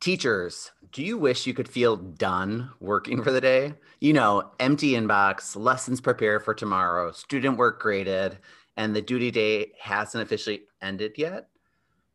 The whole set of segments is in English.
Teachers, do you wish you could feel done working for the day? You know, empty inbox, lessons prepared for tomorrow, student work graded, and the duty day hasn't officially ended yet?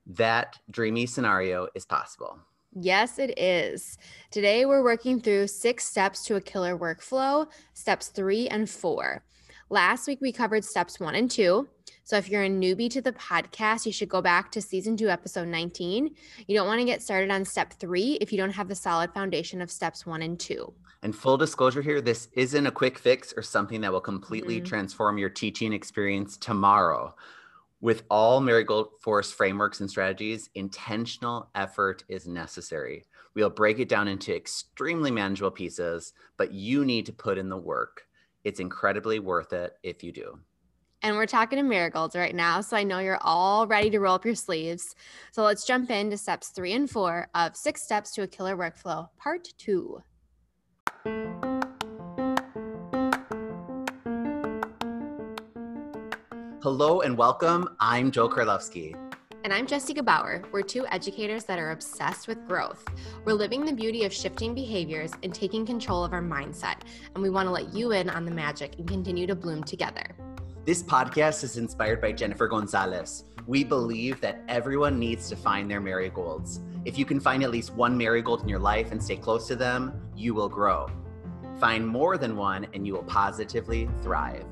That dreamy scenario is possible. Yes, it is. Today, we're working through six steps to a killer workflow, steps three and four. Last week, we covered steps one and two. So if you're a newbie to the podcast, you should go back to season two, episode 19. You don't want to get started on step three if you don't have the solid foundation of steps one and two. And full disclosure here, this isn't a quick fix or something that will completely mm-hmm. transform your teaching experience tomorrow. With all Marigold Force frameworks and strategies, intentional effort is necessary. We'll break it down into extremely manageable pieces, but you need to put in the work. It's incredibly worth it if you do. And we're talking to marigolds right now. So I know you're all ready to roll up your sleeves. So let's jump into steps three and four of Six Steps to a Killer Workflow, part two. Hello and welcome. I'm Joe Karlowski. And I'm Jessica Bauer. We're two educators that are obsessed with growth. We're living the beauty of shifting behaviors and taking control of our mindset. And we want to let you in on the magic and continue to bloom together. This podcast is inspired by Jennifer Gonzalez. We believe that everyone needs to find their marigolds. If you can find at least one marigold in your life and stay close to them, you will grow. Find more than one and you will positively thrive.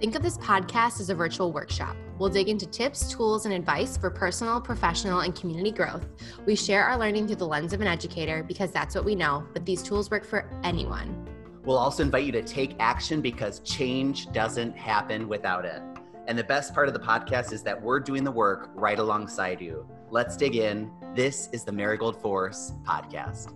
Think of this podcast as a virtual workshop. We'll dig into tips, tools, and advice for personal, professional, and community growth. We share our learning through the lens of an educator because that's what we know, but these tools work for anyone. We'll also invite you to take action because change doesn't happen without it. And the best part of the podcast is that we're doing the work right alongside you. Let's dig in. This is the Marigold Force podcast.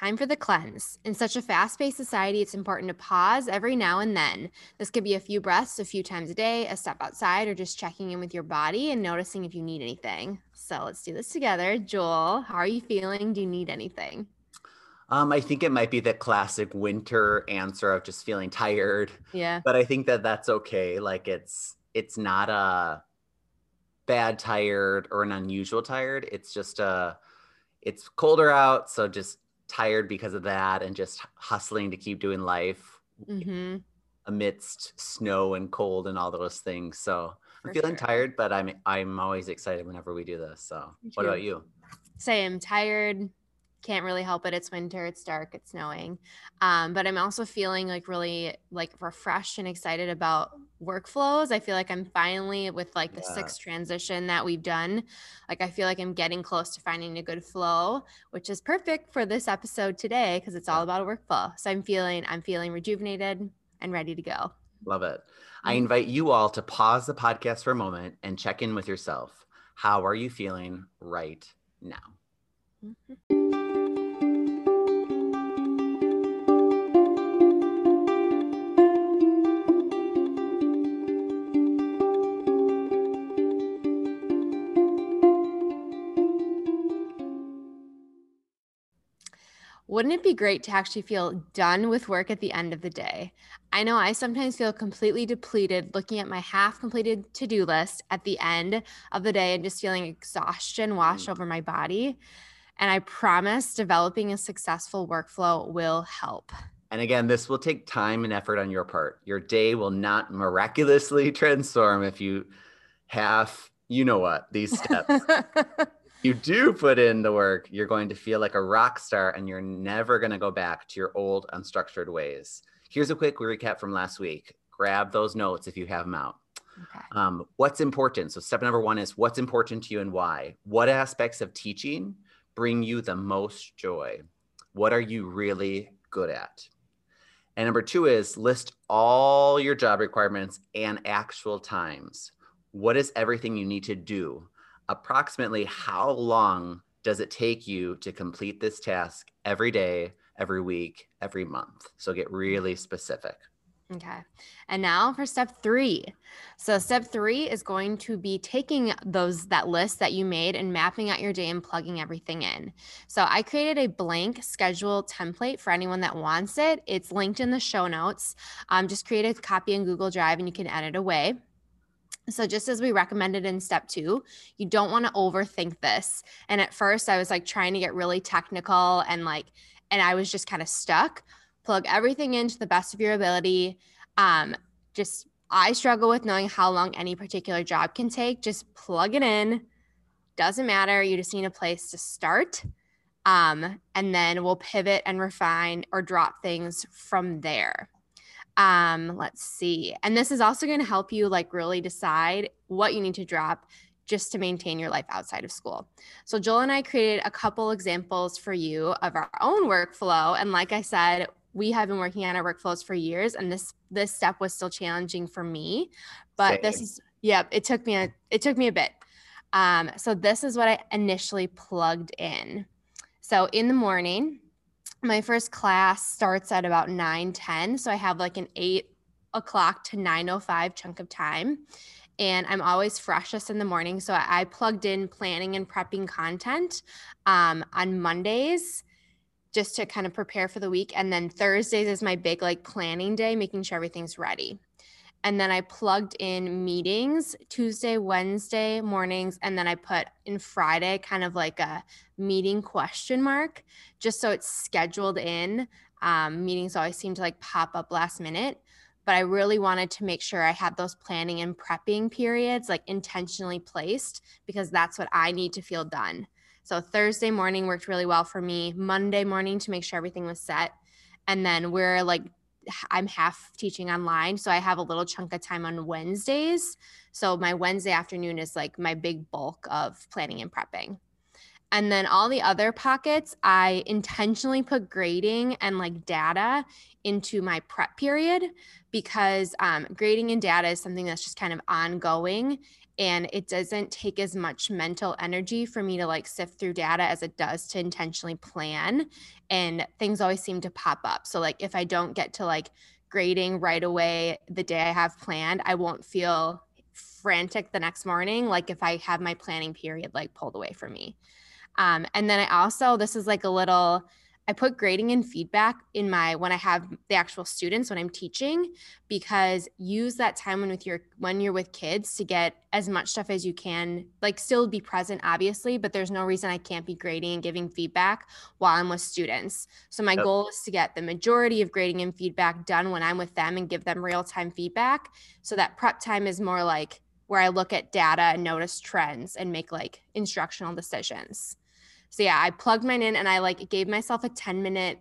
Time for the cleanse. In such a fast paced society, it's important to pause every now and then. This could be a few breaths a few times a day, a step outside, or just checking in with your body and noticing if you need anything. So let's do this together. Joel, how are you feeling? Do you need anything? Um, I think it might be the classic winter answer of just feeling tired. Yeah. But I think that that's okay. Like it's it's not a bad tired or an unusual tired. It's just a it's colder out, so just tired because of that and just hustling to keep doing life mm-hmm. amidst snow and cold and all those things. So For I'm feeling sure. tired, but I'm I'm always excited whenever we do this. So what about you? Same, tired, can't really help it. It's winter, it's dark, it's snowing. Um, but I'm also feeling like really like refreshed and excited about workflows. I feel like I'm finally with like the yeah. sixth transition that we've done. Like I feel like I'm getting close to finding a good flow, which is perfect for this episode today because it's all about a workflow. So I'm feeling I'm feeling rejuvenated and ready to go. Love it. I mm-hmm. invite you all to pause the podcast for a moment and check in with yourself. How are you feeling right now? Mm-hmm. Wouldn't it be great to actually feel done with work at the end of the day? I know I sometimes feel completely depleted looking at my half completed to do list at the end of the day and just feeling exhaustion wash mm. over my body. And I promise developing a successful workflow will help. And again, this will take time and effort on your part. Your day will not miraculously transform if you have, you know what, these steps. you do put in the work, you're going to feel like a rock star and you're never going to go back to your old unstructured ways. Here's a quick recap from last week. Grab those notes if you have them out. Okay. Um, what's important? So, step number one is what's important to you and why? What aspects of teaching bring you the most joy? What are you really good at? And number two is list all your job requirements and actual times. What is everything you need to do? Approximately how long does it take you to complete this task every day, every week, every month? So get really specific. Okay. And now for step three. So step three is going to be taking those that list that you made and mapping out your day and plugging everything in. So I created a blank schedule template for anyone that wants it. It's linked in the show notes. Um, just create a copy in Google Drive and you can edit away. So, just as we recommended in step two, you don't want to overthink this. And at first, I was like trying to get really technical and like, and I was just kind of stuck. Plug everything into the best of your ability. Um, just, I struggle with knowing how long any particular job can take. Just plug it in. Doesn't matter. You just need a place to start. Um, and then we'll pivot and refine or drop things from there. Um, let's see. And this is also going to help you like really decide what you need to drop just to maintain your life outside of school. So Joel and I created a couple examples for you of our own workflow and like I said, we have been working on our workflows for years and this this step was still challenging for me, but Same. this is yep, it took me a it took me a bit. Um, so this is what I initially plugged in. So in the morning, my first class starts at about 9 10 so i have like an 8 o'clock to 9.05 chunk of time and i'm always freshest in the morning so i, plugged in planning and prepping content um, on mondays just to kind of prepare for the week and then thursdays is my big like planning day making sure everything's ready and then I plugged in meetings Tuesday, Wednesday mornings, and then I put in Friday kind of like a meeting question mark, just so it's scheduled in. Um, meetings always seem to like pop up last minute, but I really wanted to make sure I had those planning and prepping periods like intentionally placed because that's what I need to feel done. So Thursday morning worked really well for me. Monday morning to make sure everything was set. And then we're like I'm half teaching online. So I have a little chunk of time on Wednesdays. So my Wednesday afternoon is like my big bulk of planning and prepping. And then all the other pockets, I intentionally put grading and like data into my prep period because um, grading and data is something that's just kind of ongoing and it doesn't take as much mental energy for me to like sift through data as it does to intentionally plan and things always seem to pop up. So like if i don't get to like grading right away the day i have planned i won't feel frantic the next morning like if i have my planning period like pulled away from me. Um, and then i also this is like a little I put grading and feedback in my when I have the actual students when I'm teaching because use that time when with your when you're with kids to get as much stuff as you can like still be present obviously but there's no reason I can't be grading and giving feedback while I'm with students. So my yep. goal is to get the majority of grading and feedback done when I'm with them and give them real-time feedback so that prep time is more like where I look at data and notice trends and make like instructional decisions. So yeah, I plugged mine in and I like gave myself a 10 minute,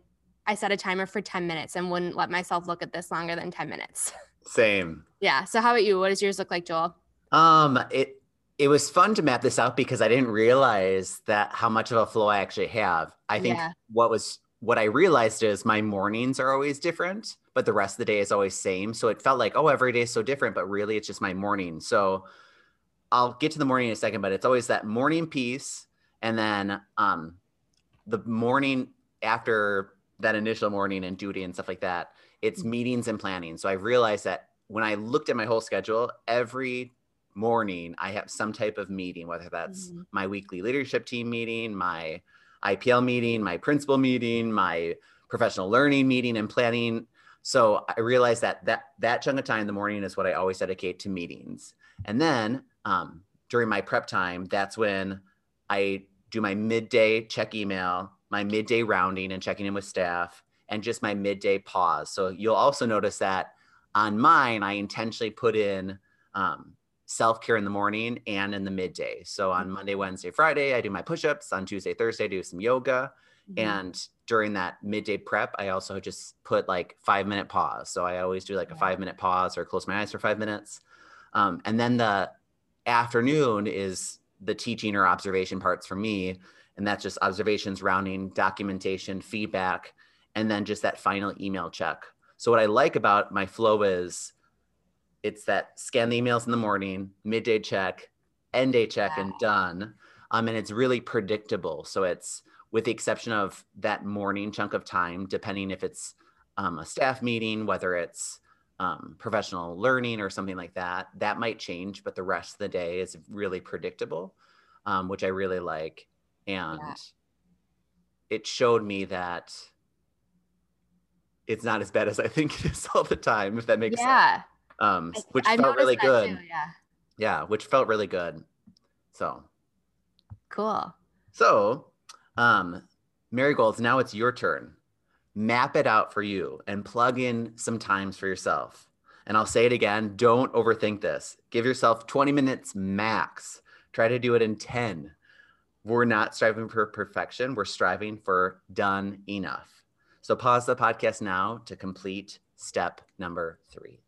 I set a timer for 10 minutes and wouldn't let myself look at this longer than 10 minutes. Same. yeah. So how about you? What does yours look like, Joel? Um, it it was fun to map this out because I didn't realize that how much of a flow I actually have. I think yeah. what was what I realized is my mornings are always different, but the rest of the day is always same. So it felt like, oh, every day is so different, but really it's just my morning. So I'll get to the morning in a second, but it's always that morning piece and then um, the morning after that initial morning and duty and stuff like that, it's mm-hmm. meetings and planning. So I realized that when I looked at my whole schedule, every morning I have some type of meeting, whether that's mm-hmm. my weekly leadership team meeting, my IPL meeting, my principal meeting, my professional learning meeting and planning. So I realized that that that chunk of time in the morning is what I always dedicate to meetings. And then um, during my prep time, that's when I do my midday check email, my midday rounding and checking in with staff, and just my midday pause. So you'll also notice that on mine, I intentionally put in um, self care in the morning and in the midday. So on mm-hmm. Monday, Wednesday, Friday, I do my push ups. On Tuesday, Thursday, I do some yoga. Mm-hmm. And during that midday prep, I also just put like five minute pause. So I always do like a five minute pause or close my eyes for five minutes. Um, and then the afternoon is the teaching or observation parts for me. And that's just observations, rounding, documentation, feedback, and then just that final email check. So, what I like about my flow is it's that scan the emails in the morning, midday check, end day check, and done. Um, and it's really predictable. So, it's with the exception of that morning chunk of time, depending if it's um, a staff meeting, whether it's um, professional learning or something like that, that might change, but the rest of the day is really predictable, um, which I really like. And yeah. it showed me that it's not as bad as I think it is all the time, if that makes yeah. sense. Um, which I, felt really good. Too, yeah. Yeah, which felt really good. So Cool. So, um, Marigolds, now it's your turn. Map it out for you and plug in some times for yourself. And I'll say it again don't overthink this. Give yourself 20 minutes max. Try to do it in 10. We're not striving for perfection, we're striving for done enough. So, pause the podcast now to complete step number three.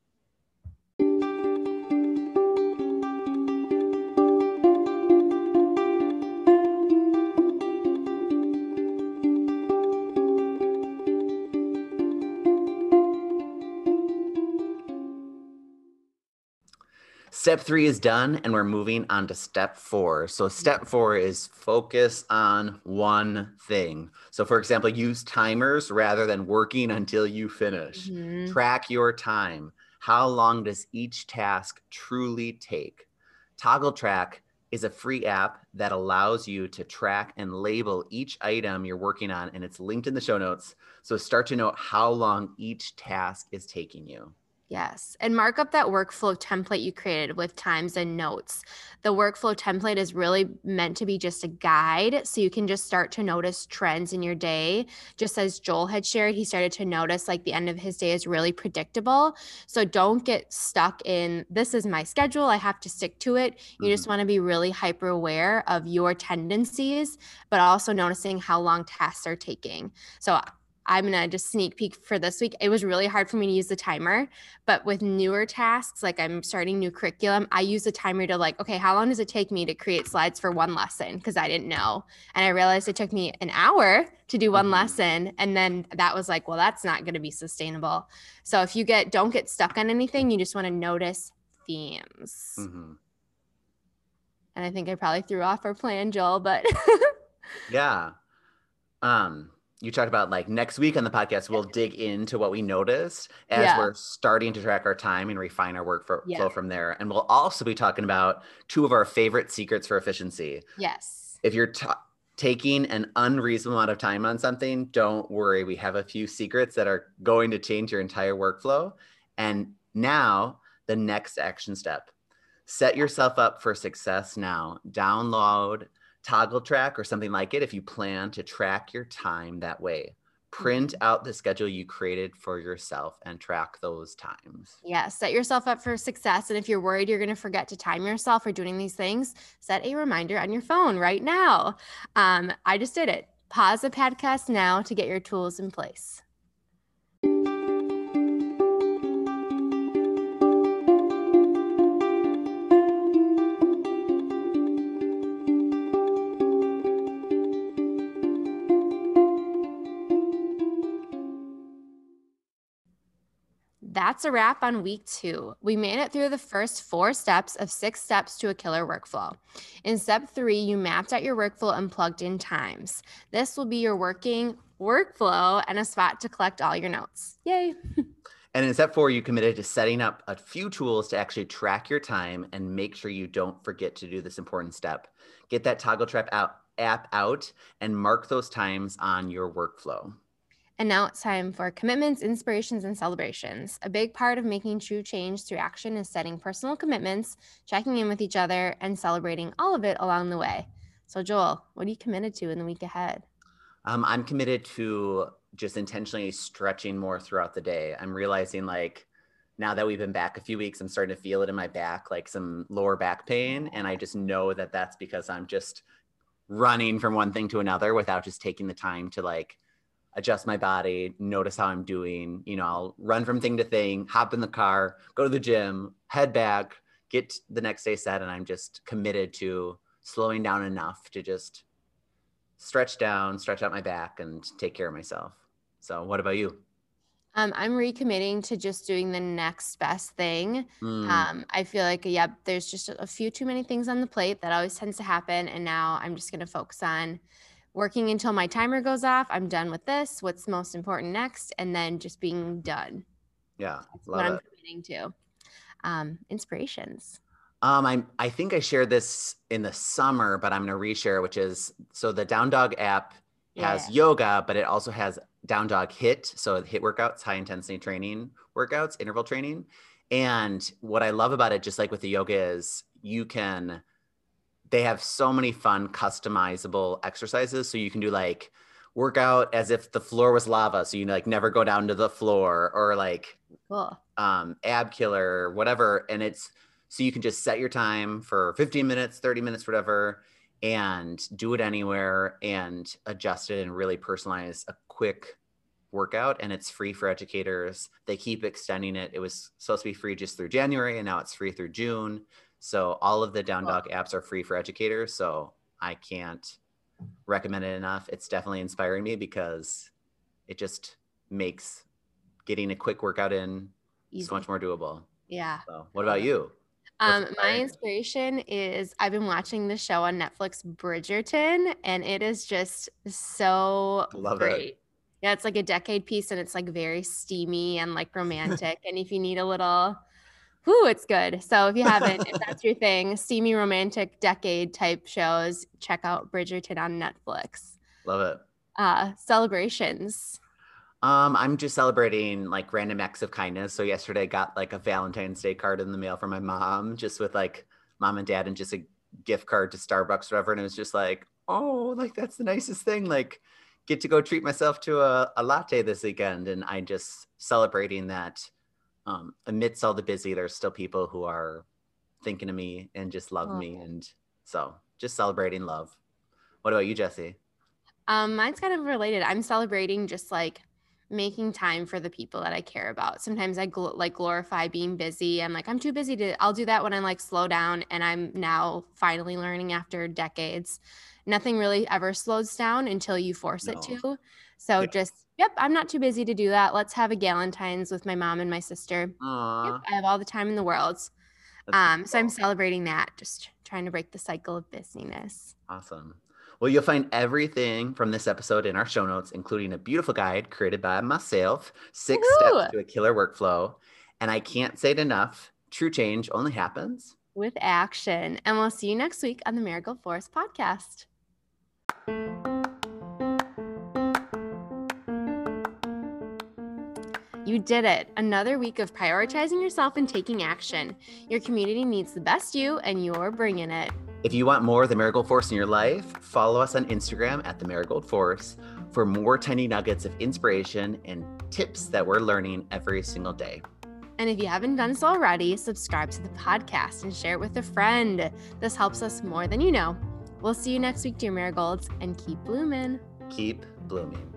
Step three is done, and we're moving on to step four. So, step four is focus on one thing. So, for example, use timers rather than working until you finish. Mhm. Track your time. How long does each task truly take? Toggl Track is a free app that allows you to track and label each item you're working on, and it's linked in the show notes. So, start to know how long each task is taking you. Yes. And mark up that workflow template you created with times and notes. The workflow template is really meant to be just a guide. So you can just start to notice trends in your day. Just as Joel had shared, he started to notice like the end of his day is really predictable. So don't get stuck in this is my schedule. I have to stick to it. You just mm-hmm. want to be really hyper aware of your tendencies, but also noticing how long tasks are taking. So I'm gonna just sneak peek for this week. It was really hard for me to use the timer, but with newer tasks, like I'm starting new curriculum, I use the timer to like, okay, how long does it take me to create slides for one lesson? Because I didn't know. And I realized it took me an hour to do one Mhm. lesson. And then that was like, well, that's not gonna be sustainable. So if you get don't get stuck on anything, you just want to notice themes. Mhm. And I think I probably threw off our plan, Joel, but Yeah. Um, you talked about like next week on the podcast, we'll dig into what we noticed as Yeah. we're starting to track our time and refine our work for, Yeah. flow from there. And we'll also be talking about two of our favorite secrets for efficiency. yes. If you're ta taking an unreasonable amount of time on something, don't worry. We have a few secrets that are going to change your entire workflow. And now, the next action step set yourself up for success now. Download Toggl Track or something like it if you plan to track your time that way. Print out the schedule you created for yourself and track those times. Yeah, set yourself up for success. And if you're worried you're going to forget to time yourself or doing these things, set a reminder on your phone right now. Um, I just did it. Pause the podcast now to get your tools in place. That's a wrap on week two. We made it through the first four steps of six steps to a killer workflow. In step three, you mapped out your workflow and plugged in times. This will be your working workflow and a spot to collect all your notes. Yay. And in step four, you committed to setting up a few tools to actually track your time and make sure you don't forget to do this important step. Get that toggle trap out, app out and mark those times on your workflow. And now it's time for commitments, inspirations, and celebrations. A big part of making true change through action is setting personal commitments, checking in with each other, and celebrating all of it along the way. So, Joel, what are you committed to in the week ahead? Um, I'm committed to just intentionally stretching more throughout the day. I'm realizing like now that we've been back a few weeks, I'm starting to feel it in my back, like some lower back pain. And I just know that that's because I'm just running from one thing to another without just taking the time to like adjust my body, notice how I'm doing. You know, I'll run from thing to thing, hop in the car, go to the gym, head back, get the next day set. And I'm just committed to slowing down enough to just stretch down, stretch out my back, and take care of myself. So, what about you? Um, I'm recommitting to just doing the next best thing. Mm, Um, I feel like, yep, there's just a a few too many things on the plate. That always tends to happen. And now I'm just going to focus on working until my timer goes off. I'm done with this. What's most important next? And then just being done. yeah, That's what I'm it. committing to. Um, inspirations. Um, I I think I shared this in the summer, but I'm gonna reshare, which is so the Down Dog app has Yeah. yoga, but it also has Down Dog HIIT, so HIIT workouts, high intensity training workouts, interval training. And what I love about it, just like with the yoga, is you can they have so many fun customizable exercises. So you can do like workout as if the floor was lava so you like never go down to the floor or like Cool. um ab killer whatever. And it's so you can just set your time for 15 minutes 30 minutes whatever and do it anywhere and adjust it and really personalize a quick workout. And it's free for educators. They keep extending it. It was supposed to be free just through january and now it's free through june so all of the down dog apps are free for educators so i can't recommend it enough it's definitely inspiring me because it just makes getting a quick workout in Easy. so much more doable Yeah. so what about you Um, my inspiration is I've been watching the show on Netflix, Bridgerton, and it is just so Love it. Yeah, it's like a decade piece, and it's like very steamy and like romantic. and if you need a little, whoo, it's good. So if you haven't, if that's your thing, steamy romantic decade type shows, check out Bridgerton on Netflix. love it Uh, celebrations. Um, I'm just celebrating like random acts of kindness. So yesterday I got like a Valentine's Day card in the mail from my mom, just with like mom and dad and just a gift card to Starbucks or whatever. And it was just like, oh, like that's the nicest thing. Like get to go treat myself to a, a latte this weekend. And I just celebrating that um amidst all the busy, there's still people who are thinking of me and just love Oh. me. And so just celebrating love. What about you, Jesse? Um, mine's kind of related. I'm celebrating just like making time for the people that I care about. Sometimes I gl- like glorify being busy. I'm like, I'm too busy to, I'll do that when I'm like slow down. And I'm now finally learning after decades. Nothing really ever slows down until you force it to. So Yeah. just, yep, I'm not too busy to do that. Let's have a Galentine's with my mom and my sister. Aw, Yep, I have all the time in the world. that's Um, so I'm celebrating that, just trying to break the cycle of busyness. Awesome. Well, you'll find everything from this episode in our show notes, including a beautiful guide created by myself, 6 Woohoo! steps to a killer workflow. And I can't say it enough true change only happens. with action. And we'll see you next week on the Marigold Force podcast. You did it. Another week of prioritizing yourself and taking action. Your community needs the best you, and you're bringing it. If you want more of the Marigold Force in your life, follow us on Instagram at the Marigold Force for more tiny nuggets of inspiration and tips that we're learning every single day. And if you haven't done so already, subscribe to the podcast and share it with a friend. This helps us more than you know. We'll see you next week, dear marigolds, and keep blooming. Keep blooming.